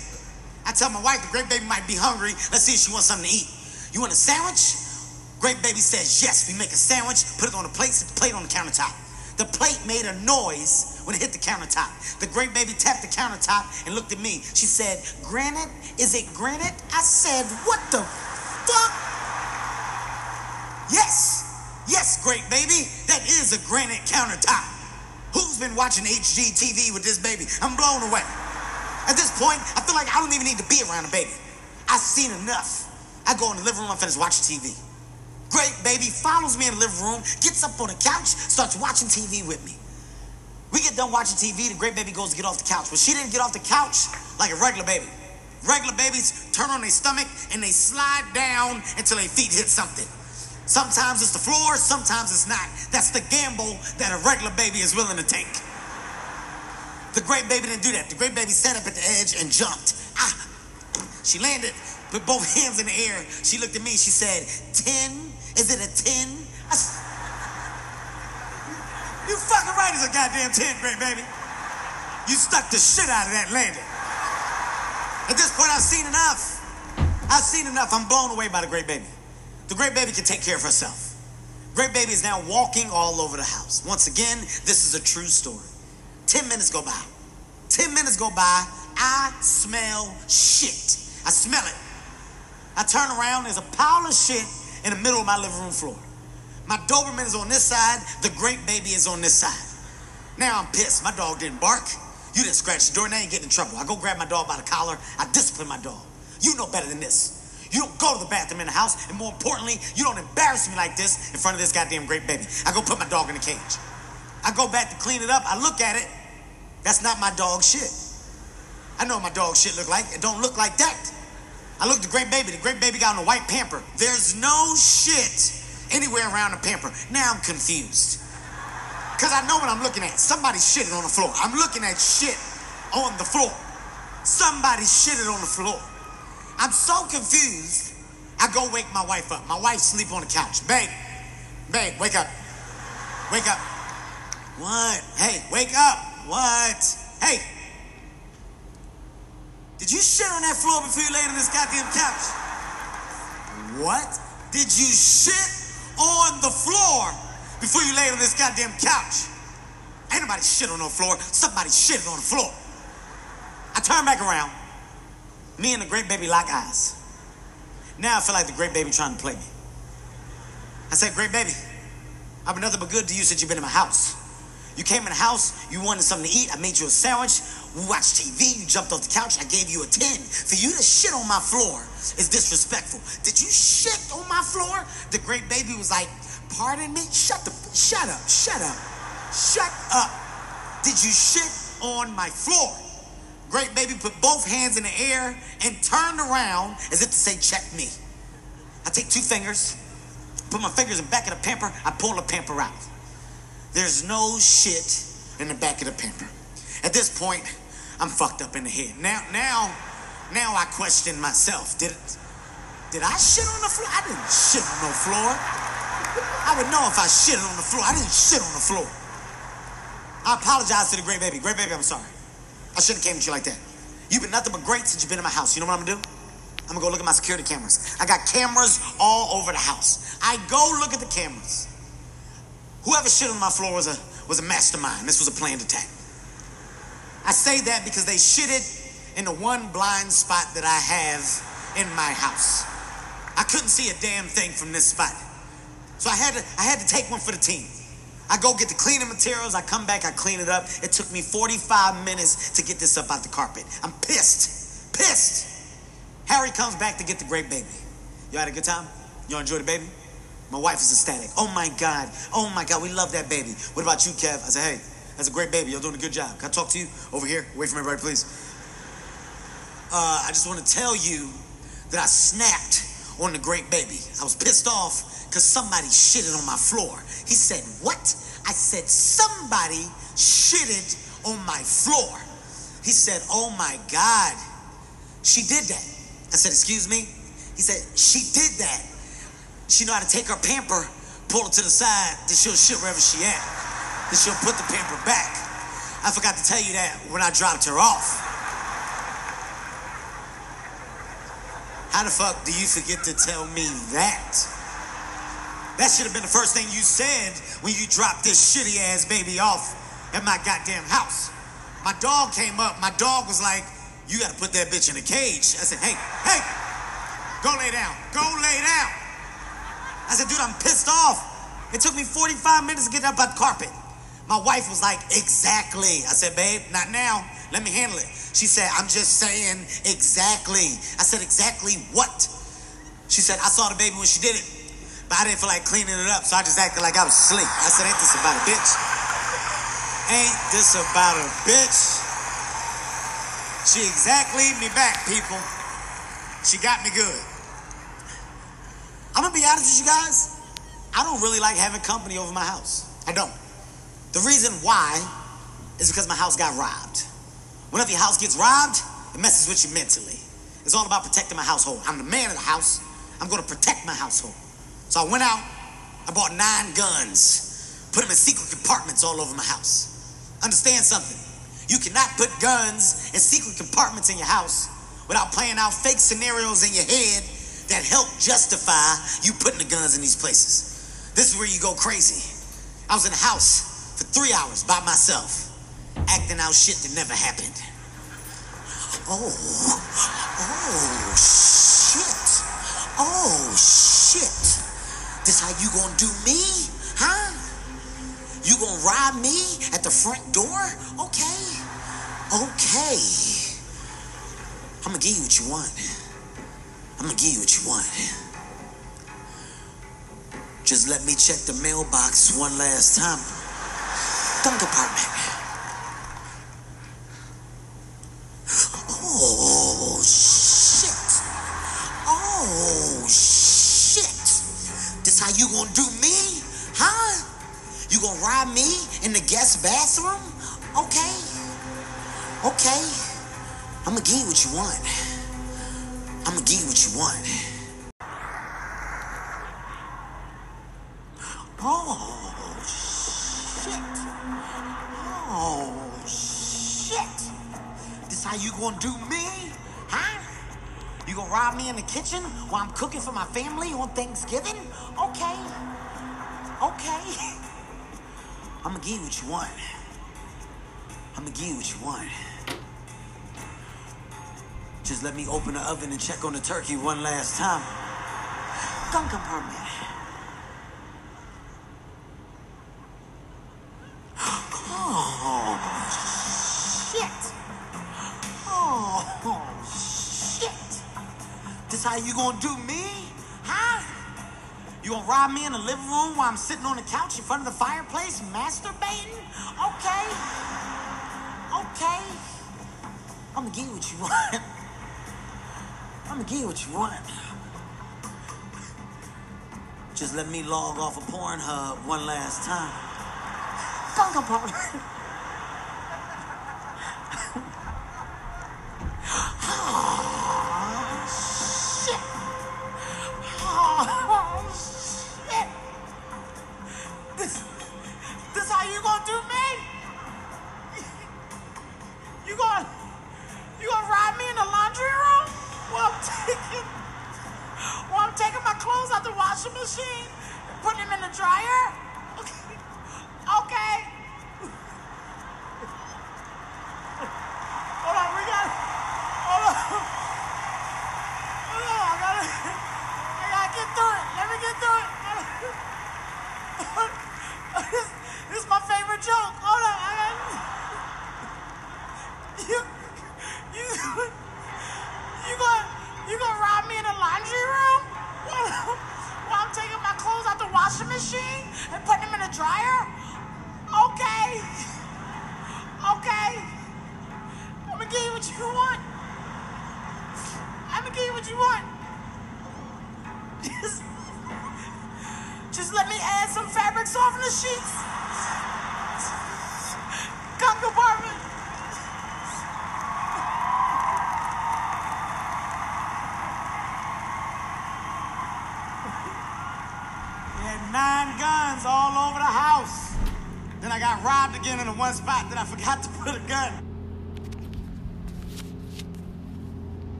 I tell my wife the great baby might be hungry. Let's see if she wants something to eat. You want a sandwich? Great baby says yes. We make a sandwich, put it on a plate, set the plate on the countertop. The plate made a noise when it hit the countertop. The great baby tapped the countertop and looked at me. She said, Granite? Is it granite? I said, What the fuck? Yes. Yes, great baby. That is a granite countertop. Who's been watching HGTV with this baby? I'm blown away. At this point, I feel like I don't even need to be around a baby. I've seen enough. I go in the living room, I finish watching TV. Great baby follows me in the living room, gets up on the couch, starts watching TV with me. We get done watching TV, the great baby goes to get off the couch. But she didn't get off the couch like a regular baby. Regular babies turn on their stomach and they slide down until their feet hit something. Sometimes it's the floor, sometimes it's not. That's the gamble that a regular baby is willing to take. The great baby didn't do that. The great baby sat up at the edge and jumped. Ah! She landed with both *laughs* hands in the air. She looked at me. She said, 10? Is it a 10? you fucking right, it's a goddamn 10, great baby. You stuck the shit out of that landing. At this point, I've seen enough. I've seen enough. I'm blown away by the great baby. The great baby can take care of herself. Great baby is now walking all over the house. Once again, this is a true story. 10 minutes go by. 10 minutes go by. I smell shit. I smell it. I turn around, there's a pile of shit in the middle of my living room floor. My Doberman is on this side, the great baby is on this side. Now I'm pissed. My dog didn't bark. You didn't scratch the door, now you get in trouble. I go grab my dog by the collar, I discipline my dog. You know better than this. You don't go to the bathroom in the house, and more importantly, you don't embarrass me like this in front of this goddamn great baby. I go put my dog in the cage. I go back to clean it up, I look at it. That's not my dog shit. I know what my dog shit look like. It don't look like that. I looked at the great baby. The great baby got on a white pamper. There's no shit anywhere around the pamper. Now I'm confused. Because I know what I'm looking at. Somebody shitted on the floor. I'm looking at shit on the floor. Somebody shitted on the floor. I'm so confused. I go wake my wife up. My wife sleep on the couch. Babe, babe, wake up. Wake up. What? Hey, wake up. What? Hey. Did you shit on that floor before you laid on this goddamn couch? What? Did you shit on the floor before you laid on this goddamn couch? Ain't nobody shit on the floor. Somebody shit on the floor. I turn back around. Me and the great baby lock eyes. Now I feel like the great baby trying to play me. I said, Great baby, I've been nothing but good to you since you've been in my house. You came in the house, you wanted something to eat, I made you a sandwich, we watched TV, you jumped off the couch, I gave you a 10. For you to shit on my floor is disrespectful. Did you shit on my floor? The great baby was like, pardon me? Shut the, shut up, shut up, shut up. Did you shit on my floor? Great baby put both hands in the air and turned around as if to say, check me. I take two fingers, put my fingers in the back of the pamper, I pull the pamper out. There's no shit in the back of the pamper. At this point, I'm fucked up in the head. Now, now, now I question myself. Did did I shit on the floor? I didn't shit on no floor. I would know if I shit on the floor. I didn't shit on the floor. I apologize to the great baby. Great baby, I'm sorry. I shouldn't have came at you like that. You've been nothing but great since you've been in my house. You know what I'm gonna do? I'm gonna go look at my security cameras. I got cameras all over the house. I go look at the cameras. Whoever shit on my floor was a was a mastermind. This was a planned attack. I say that because they shitted in the one blind spot that I have in my house. I couldn't see a damn thing from this spot. So I had to I had to take one for the team. I go get the cleaning materials, I come back, I clean it up. It took me 45 minutes to get this up out the carpet. I'm pissed. Pissed. Harry comes back to get the great baby. You had a good time? You enjoy the baby? My wife is ecstatic. Oh my God. Oh my God. We love that baby. What about you, Kev? I said, hey, That's a great baby. You're doing a good job. Can I talk to you over here? Away from everybody, please. Uh, I just want to tell you that I snapped on the great baby. I was pissed off because somebody shitted on my floor. He said, What? I said, Somebody shitted on my floor. He said, Oh my God, she did that. I said, Excuse me? He said, She did that. She know how to take her pamper, pull it to the side, then she'll shit wherever she at. Then she'll put the pamper back. I forgot to tell you that when I dropped her off. How the fuck do you forget to tell me that? That should have been the first thing you said when you dropped this shitty ass baby off at my goddamn house. My dog came up. My dog was like, You gotta put that bitch in a cage. I said, Hey, hey, go lay down. Go lay down. I said, Dude, I'm pissed off. It took me 45 minutes to get up on the carpet. My wife was like, Exactly. I said, Babe, not now. Let me handle it. She said, I'm just saying exactly. I said, Exactly what? She said, I saw the baby when she did it, but I didn't feel like cleaning it up, so I just acted like I was asleep. I said, Ain't this about a bitch? Ain't this about a bitch? She exactly me back, people. She got me good. I'm gonna be honest with you guys. I don't really like having company over my house. I don't. The reason why is because my house got robbed. Whenever your house gets robbed, it messes with you mentally. It's all about protecting my household. I'm the man of the house. I'm going to protect my household. So I went out, I bought nine guns, put them in secret compartments all over my house. Understand something. You cannot put guns in secret compartments in your house without playing out fake scenarios in your head that help justify you putting the guns in these places. This is where you go crazy. I was in the house for three hours by myself acting out shit that never happened. Oh, oh, shit. Oh, shit. This how you gonna do me? Huh? You gonna rob me at the front door? Okay. Okay. I'm gonna give you what you want. I'm gonna give you what you want. Just let me check the mailbox one last time. Gun compartment. You gonna rob me in the guest bathroom? Okay. Okay. I'm gonna give you what you want. I'm gonna give you what you want. Oh, shit. Oh, shit. This how you gonna do me? Huh? You gonna rob me in the kitchen while I'm cooking for my family on Thanksgiving? Okay. Okay. *laughs* I'm gonna give you what you want. I'm gonna give you what you want. Just let me open the oven and check on the turkey one last time. Gun compartment. *gasps* Oh, shit. Oh, shit. This how you gonna do me? Huh? You gonna rob me in the living room while I'm sitting on the couch in front of the fireplace masturbating? Okay. Okay. I'm gonna give you what you want. I'm gonna give you what you want. Just let me log off of Pornhub one last time. Gun compartment. Oh,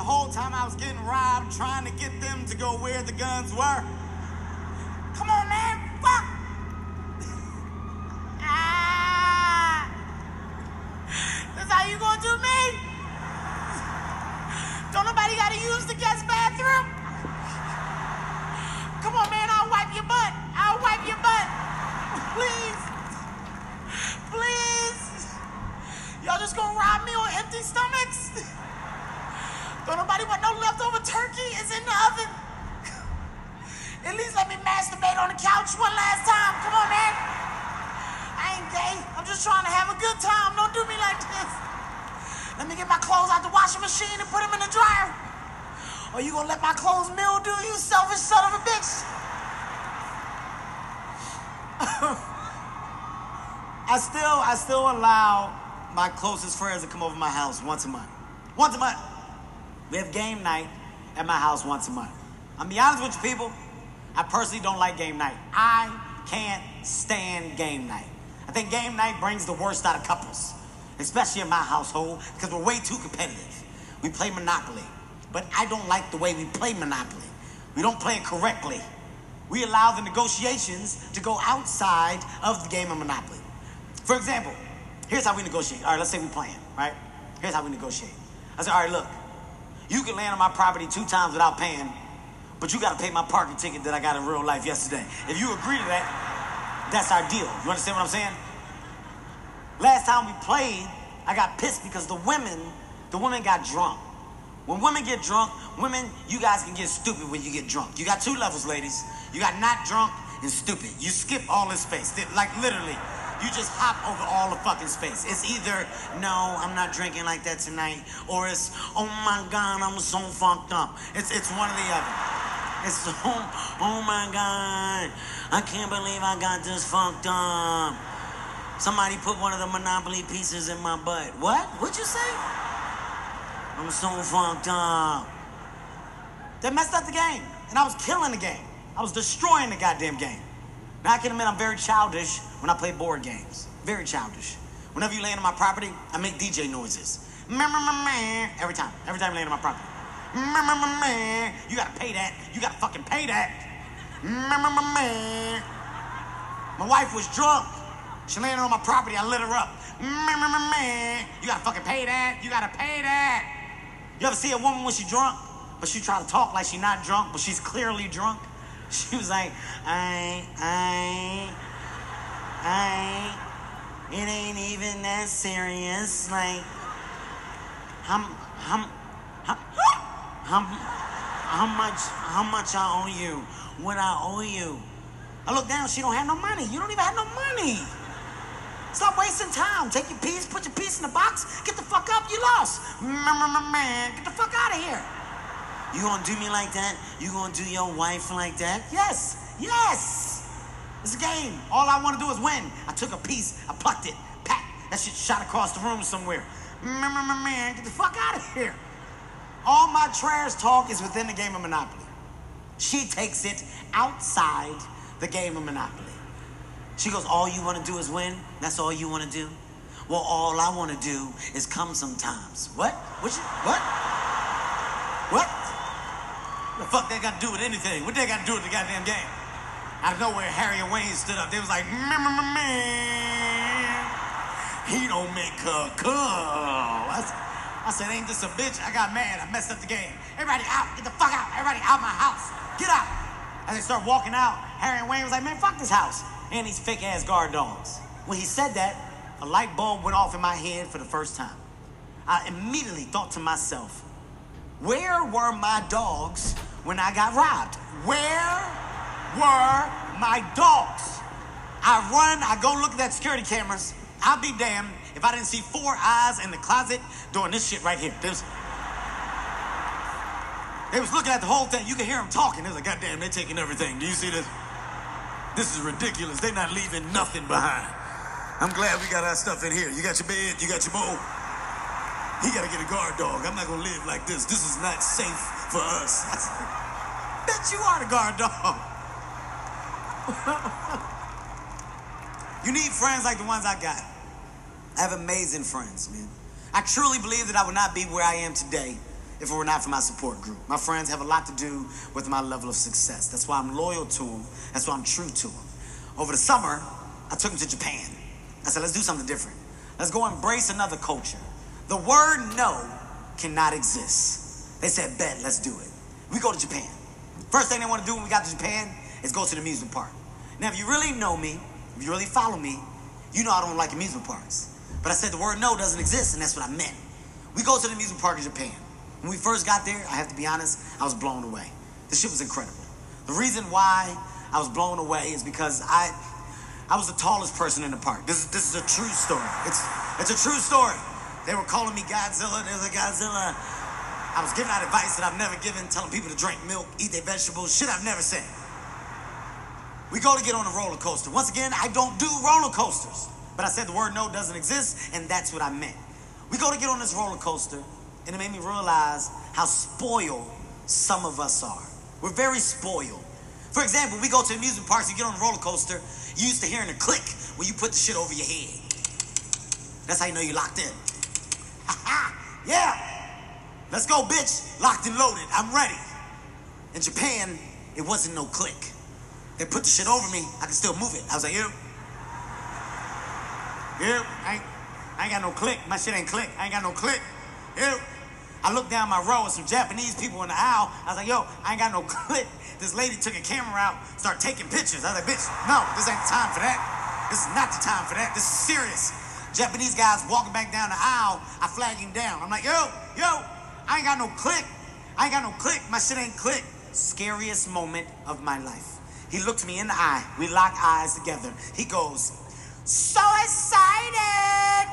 the whole time I was getting robbed trying to get them to go where the guns were. Come on, man. Friends that come over my house once a month. Once a month. We have game night at my house once a month. I'm be honest with you people, I personally don't like game night. I can't stand game night. I think game night brings the worst out of couples, especially in my household, because we're way too competitive. We play Monopoly, but I don't like the way we play Monopoly. We don't play it correctly. We allow the negotiations to go outside of the game of Monopoly. For example, here's how we negotiate. All right, let's say we're playing, right? Here's how we negotiate. I say, all right, look, you can land on my property two times without paying, but you got to pay my parking ticket that I got in real life yesterday. If you agree to that, that's our deal. You understand what I'm saying? Last time we played, I got pissed because the women, the women got drunk. When women get drunk, women, you guys can get stupid when you get drunk. You got two levels, ladies. You got not drunk and stupid. You skip all this space. Like literally, you just hop over all the fucking space. It's either, no, I'm not drinking like that tonight, or it's, oh my God, I'm so fucked up. It's, it's one or the other. It's, *laughs* oh, oh my God, I can't believe I got this fucked up. Somebody put one of the Monopoly pieces in my butt. What? What'd you say? I'm so fucked up. They messed up the game, and I was killing the game. I was destroying the goddamn game. Now I can admit I'm very childish when I play board games. Very childish. Whenever you land on my property, I make DJ noises. Every time. Every time you land on my property. You gotta pay that. You gotta fucking pay that. My wife was drunk. She landed on my property. I lit her up. You gotta fucking pay that. You gotta pay that. You ever see a woman when she drunk, but she try to talk like she's not drunk, but she's clearly drunk? *laughs* She was like, I, I, I, it ain't even that serious. Like, how, how, how, how much, how much I owe you? What I owe you? I look down, she don't have no money. You don't even have no money. Stop wasting time. Take your piece, put your piece in the box, get the fuck up, you lost. Man, get the fuck out of here. You gonna do me like that? You gonna do your wife like that? Yes, yes. It's a game. All I wanna do is win. I took a piece, I plucked it, pat, that shit shot across the room somewhere. Man, get the fuck out of here. All my trash talk is within the game of Monopoly. She takes it outside the game of Monopoly. She goes, All you wanna do is win? That's all you wanna do? Well, all I wanna do is come sometimes. What? What? What? What? The fuck they got to do with anything? What they got to do with the goddamn game? Out of nowhere, Harry and Wayne stood up. They was like, man, he don't make her come. I said, I said, ain't this a bitch? I got mad. I messed up the game. Everybody out. Get the fuck out. Everybody out of my house. Get out. As they start walking out, Harry and Wayne was like, man, fuck this house. And these fake ass guard dogs. When he said that, a light bulb went off in my head for the first time. I immediately thought to myself, where were my dogs when I got robbed? Where were my dogs? I run, I go look at that security cameras. I'll be damned. if I didn't see four eyes in the closet doing this shit right here. They was, they was looking at the whole thing. You could hear them talking. They was like, God damn, they taking everything. Do you see this? This is ridiculous. They're not leaving nothing behind. I'm glad we got our stuff in here. You got your bed, you got your bowl. He gotta get a guard dog. I'm not gonna live like this. This is not safe for us. *laughs* Bet you are the guard dog. *laughs* you need friends like the ones I got. I have amazing friends, man. I truly believe that I would not be where I am today if it were not for my support group. My friends have a lot to do with my level of success. That's why I'm loyal to them. That's why I'm true to them. Over the summer, I took them to Japan. I said, let's do something different. Let's go embrace another culture. The word no cannot exist. They said, bet, let's do it. We go to Japan. First thing they want to do when we got to Japan is go to the amusement park. Now, if you really know me, if you really follow me, you know I don't like amusement parks. But I said the word no doesn't exist, and that's what I meant. We go to the amusement park in Japan. When we first got there, I have to be honest, I was blown away. The shit was incredible. The reason why I was blown away is because I I was the tallest person in the park. This is this is a true story. It's it's a true story. They were calling me Godzilla. There's a Godzilla. I was giving out advice that I've never given, telling people to drink milk, eat their vegetables, shit I've never said. We go to get on a roller coaster. Once again, I don't do roller coasters. But I said the word no doesn't exist, and that's what I meant. We go to get on this roller coaster, and it made me realize how spoiled some of us are. We're very spoiled. For example, we go to amusement parks, you get on a roller coaster, you used to hearing a click when you put the shit over your head. That's how you know you're locked in. *laughs* yeah. Let's go, bitch. Locked and loaded. I'm ready. In Japan, it wasn't no click. They put the shit over me, I could still move it. I was like, you. You. I ain't, I ain't got no click. My shit ain't click. I ain't got no click. You. I looked down my row with some Japanese people in the aisle. I was like, yo, I ain't got no *laughs* click. This lady took a camera out, started taking pictures. I was like, bitch, no, this ain't the time for that. This is not the time for that. This is serious. Japanese guys walking back down the aisle, I flag him down. I'm like, yo, yo, I ain't got no click. I ain't got no click. My shit ain't click. Scariest moment of my life. He looked me in the eye. We lock eyes together. He goes, so excited!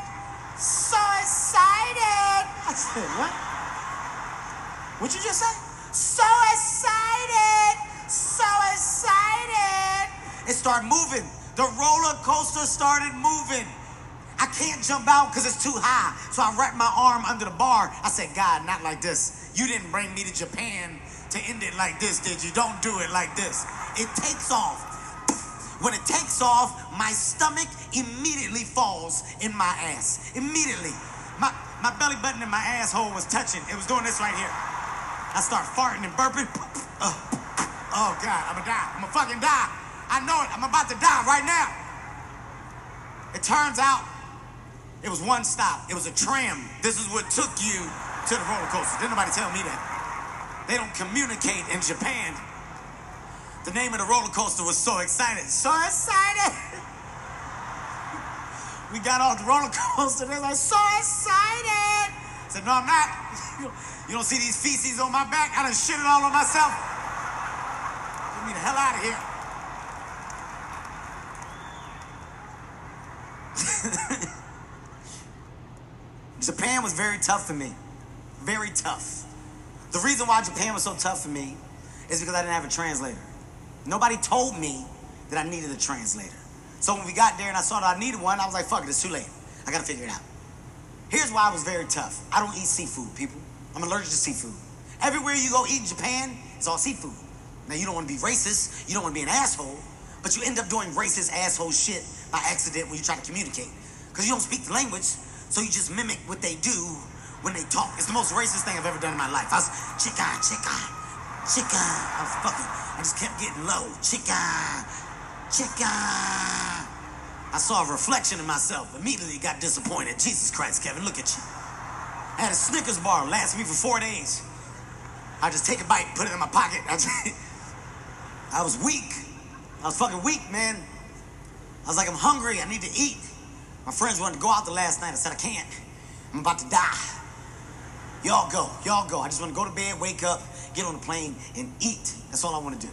So excited! I said, what? What'd you just say? So excited! So excited! It started moving. The roller coaster started moving. I can't jump out because it's too high. So I wrapped my arm under the bar. I said, God, not like this. You didn't bring me to Japan to end it like this, did you? Don't do it like this. It takes off. When it takes off, my stomach immediately falls in my ass. Immediately. My, my belly button and my asshole was touching. It was doing this right here. I start farting and burping. Oh, oh God, I'm gonna die. I'm gonna fucking die. I know it. I'm about to die right now. It turns out it was one stop. It was a tram. This is what took you to the roller coaster. Didn't nobody tell me that. They don't communicate in Japan. The name of the roller coaster was So Excited. So excited! *laughs* we got off the roller coaster. They're like, So excited! I said, No, I'm not. *laughs* you don't see these feces on my back? I done shit it all on myself. Get me the hell out of here. *laughs* Japan was very tough for me. Very tough. The reason why Japan was so tough for me is because I didn't have a translator. Nobody told me that I needed a translator. So when we got there and I saw that I needed one, I was like, fuck it, it's too late. I gotta figure it out. Here's why I was very tough. I don't eat seafood, people. I'm allergic to seafood. Everywhere you go eat in Japan, it's all seafood. Now you don't want to be racist, you don't want to be an asshole, but you end up doing racist asshole shit by accident when you try to communicate. Because you don't speak the language, so you just mimic what they do when they talk. It's the most racist thing I've ever done in my life. I was chica, chica, chica. I was fucking, I just kept getting low. Chica, chica. I saw a reflection of myself. Immediately got disappointed. Jesus Christ, Kevin, look at you. I had a Snickers bar last me for four days. I just take a bite, put it in my pocket. I, just, *laughs* I was weak. I was fucking weak, man. I was like, I'm hungry. I need to eat. My friends wanted to go out the last night. I said, I can't. I'm about to die. Y'all go. Y'all go. I just want to go to bed, wake up, get on the plane, and eat. That's all I want to do.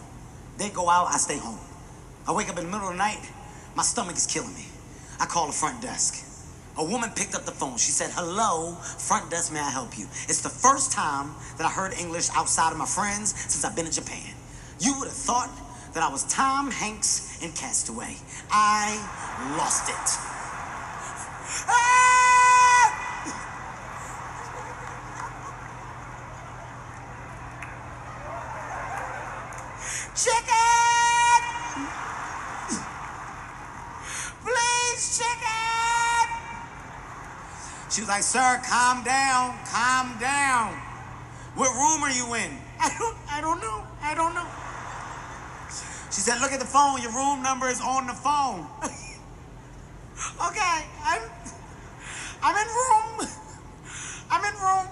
They go out, I stay home. I wake up in the middle of the night, my stomach is killing me. I call the front desk. a woman picked up the phone. She said, Hello, front desk, may I help you? It's the first time that I heard English outside of my friends since I've been in Japan. You would have thought that I was Tom Hanks in Castaway. I lost it. Ah! Chicken! Please, chicken! She was like, Sir, calm down, calm down. What room are you in? I don't, I don't know. I don't know. She said, look at the phone. Your room number is on the phone. *laughs* okay, I'm, I'm in room. I'm in room.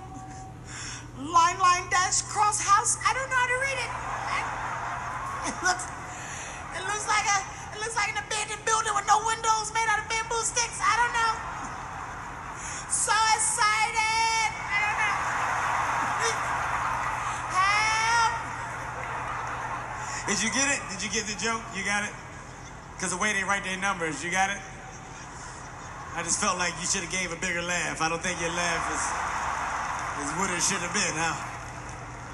Line, line, dash, cross, house. I don't know how to read it. It looks, it looks like a, it looks like an abandoned building with no windows made out of bamboo sticks. I don't know. So excited. I don't know. Help. Did you get it? Did you get the joke? You got it? Because the way they write their numbers, you got it? I just felt like you should have gave a bigger laugh. I don't think your laugh is, is what it should have been, huh?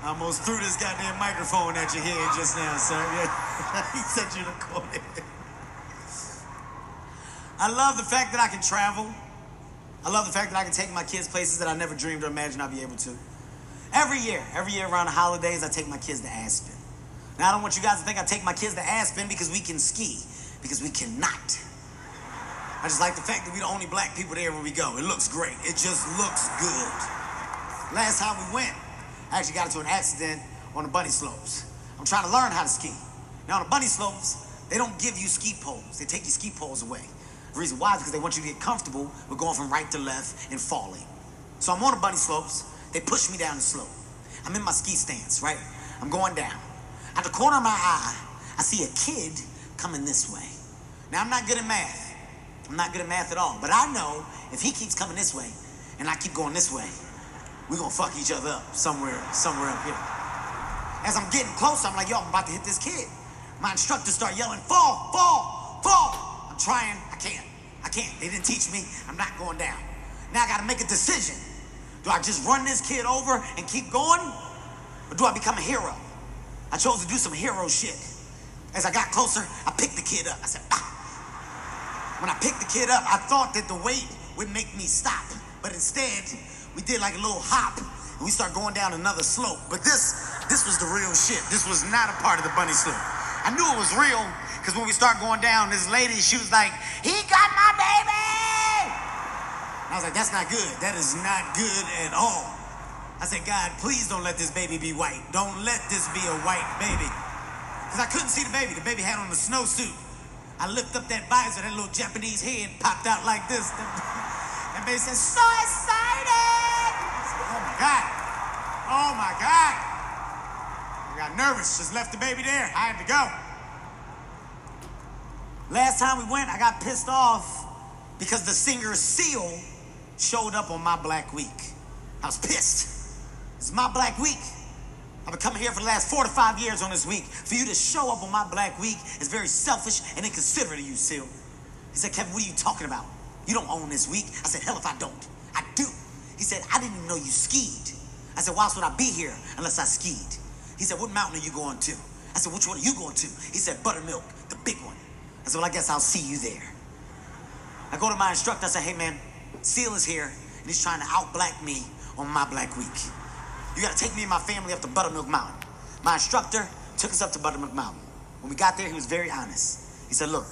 I almost threw this goddamn microphone at your head just now, sir. Yeah. *laughs* he said you recorded. I love the fact that I can travel. I love the fact that I can take my kids places that I never dreamed or imagined I'd be able to. Every year, every year around the holidays, I take my kids to Aspen. Now, I don't want you guys to think I take my kids to Aspen because we can ski, because we cannot. I just like the fact that we're the only black people there when we go. It looks great. It just looks good. Last time we went, I actually got into an accident on the bunny slopes. I'm trying to learn how to ski. Now, on the bunny slopes, they don't give you ski poles. They take your ski poles away. The reason why is because they want you to get comfortable with going from right to left and falling. So I'm on the bunny slopes. They push me down the slope. I'm in my ski stance, right? I'm going down. At the corner of my eye, I see a kid coming this way. Now, I'm not good at math. I'm not good at math at all. But I know if he keeps coming this way and I keep going this way, we're gonna fuck each other up somewhere, somewhere up here. As I'm getting closer, I'm like, yo, I'm about to hit this kid. My instructor start yelling, fall, fall, fall. I'm trying, I can't, I can't. They didn't teach me, I'm not going down. Now I gotta make a decision. Do I just run this kid over and keep going? Or do I become a hero? I chose to do some hero shit. As I got closer, I picked the kid up. I said. When I picked the kid up, I thought that the weight would make me stop. But instead, we did like a little hop and we start going down another slope. But this, this was the real shit. This was not a part of the bunny slope. I knew it was real because when we start going down, this lady, she was like, he got my baby! And I was like, that's not good. That is not good at all. I said, God, please don't let this baby be white. Don't let this be a white baby. Because I couldn't see the baby. The baby had on a snowsuit. I lift up that visor, that little Japanese head popped out like this. *laughs* That baby said, so excited! Said, oh my God. Oh my God. I got nervous, just left the baby there. I had to go. Last time we went, I got pissed off because the singer Seal showed up on my Black Week. I was pissed. It's my Black Week. I've been coming here for the last four to five years on this week. For you to show up on my Black Week is very selfish and inconsiderate of you, Seal. He said, Kevin, what are you talking about? You don't own this week. I said, hell if I don't. I do. He said, I didn't even know you skied. I said, why else would I be here unless I skied? He said, what mountain are you going to? I said, which one are you going to? He said, Buttermilk, the big one. I said, well, I guess I'll see you there. I go to my instructor. I say, hey, man, Seal is here, and he's trying to out-black me on my Black Week. You got to take me and my family up to Buttermilk Mountain. My instructor took us up to Buttermilk Mountain. When we got there, he was very honest. He said, look,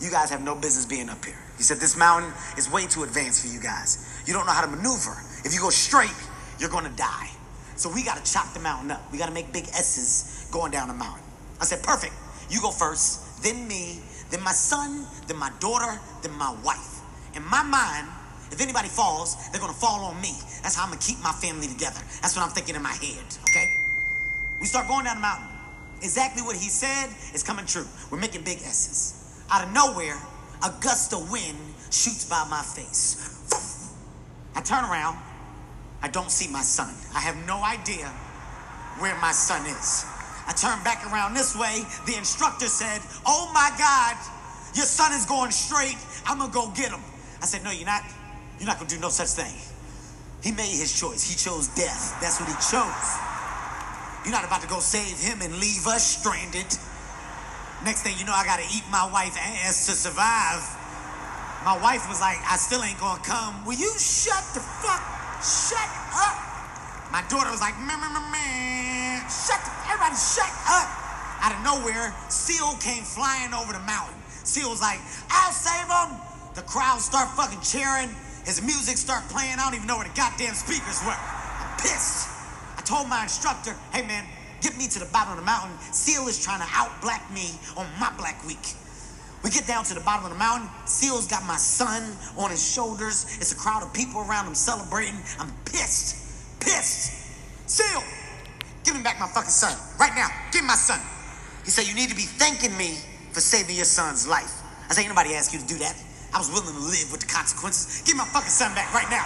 you guys have no business being up here. He said, this mountain is way too advanced for you guys. You don't know how to maneuver. If you go straight, you're to die. So we got to chop the mountain up. We got to make big S's going down the mountain. I said, perfect. You go first, then me, then my son, then my daughter, then my wife. In my mind, if anybody falls, they're gonna fall on me. That's how I'm gonna keep my family together. That's what I'm thinking in my head, okay? We start going down the mountain. Exactly what he said is coming true. We're making big S's. Out of nowhere, a gust of wind shoots by my face. I turn around. I don't see my son. I have no idea where my son is. I turn back around this way. The instructor said, Oh my God, your son is going straight. I'm gonna go get him. I said, No, you're not. You're not gonna do no such thing. He made his choice. He chose death. That's what he chose. You're not about to go save him and leave us stranded. Next thing you know, I gotta eat my wife's ass to survive. My wife was like, I still ain't gonna come. Will you shut the fuck, shut up? My daughter was like, man, man, man, shut the, everybody shut up. Out of nowhere, Seal came flying over the mountain. Seal was like, I'll save him. The crowd start fucking cheering. His music start playing. I don't even know where the goddamn speakers were. I'm pissed. I told my instructor, hey man, get me to the bottom of the mountain. Seal is trying to out-black me on my black week. We get down to the bottom of the mountain. Seal's got my son on his shoulders. It's a crowd of people around him celebrating. I'm pissed. Pissed. Seal, give me back my fucking son. Right now. Give me my son. He said, You need to be thanking me for saving your son's life. I said, Anybody ask you to do that. I was willing to live with the consequences. Give my fucking son back right now.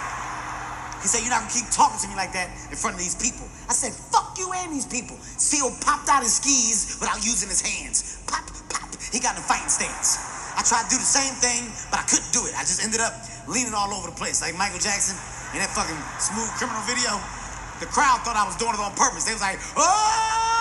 He said, You're not gonna keep talking to me like that in front of these people. I said, Fuck you and these people. Seal popped out his skis without using his hands. Pop, pop. He got in a fighting stance. I tried to do the same thing, but I couldn't do it. I just ended up leaning all over the place, like Michael Jackson in that fucking smooth criminal video. The crowd thought I was doing it on purpose. They was like, Oh!